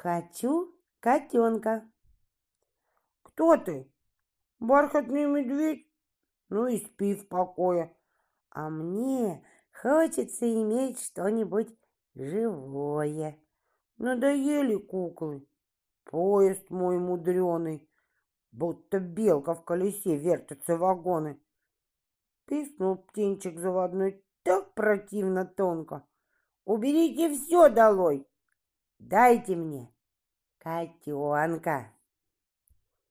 Хочу котенка. Кто ты? Бархатный медведь? Ну и спи в покое. А мне хочется иметь что-нибудь живое. Надоели куклы. Поезд мой мудреный, будто белка в колесе вертятся вагоны. Писнул птенчик заводной так противно тонко. Уберите все долой, дайте мне котенка.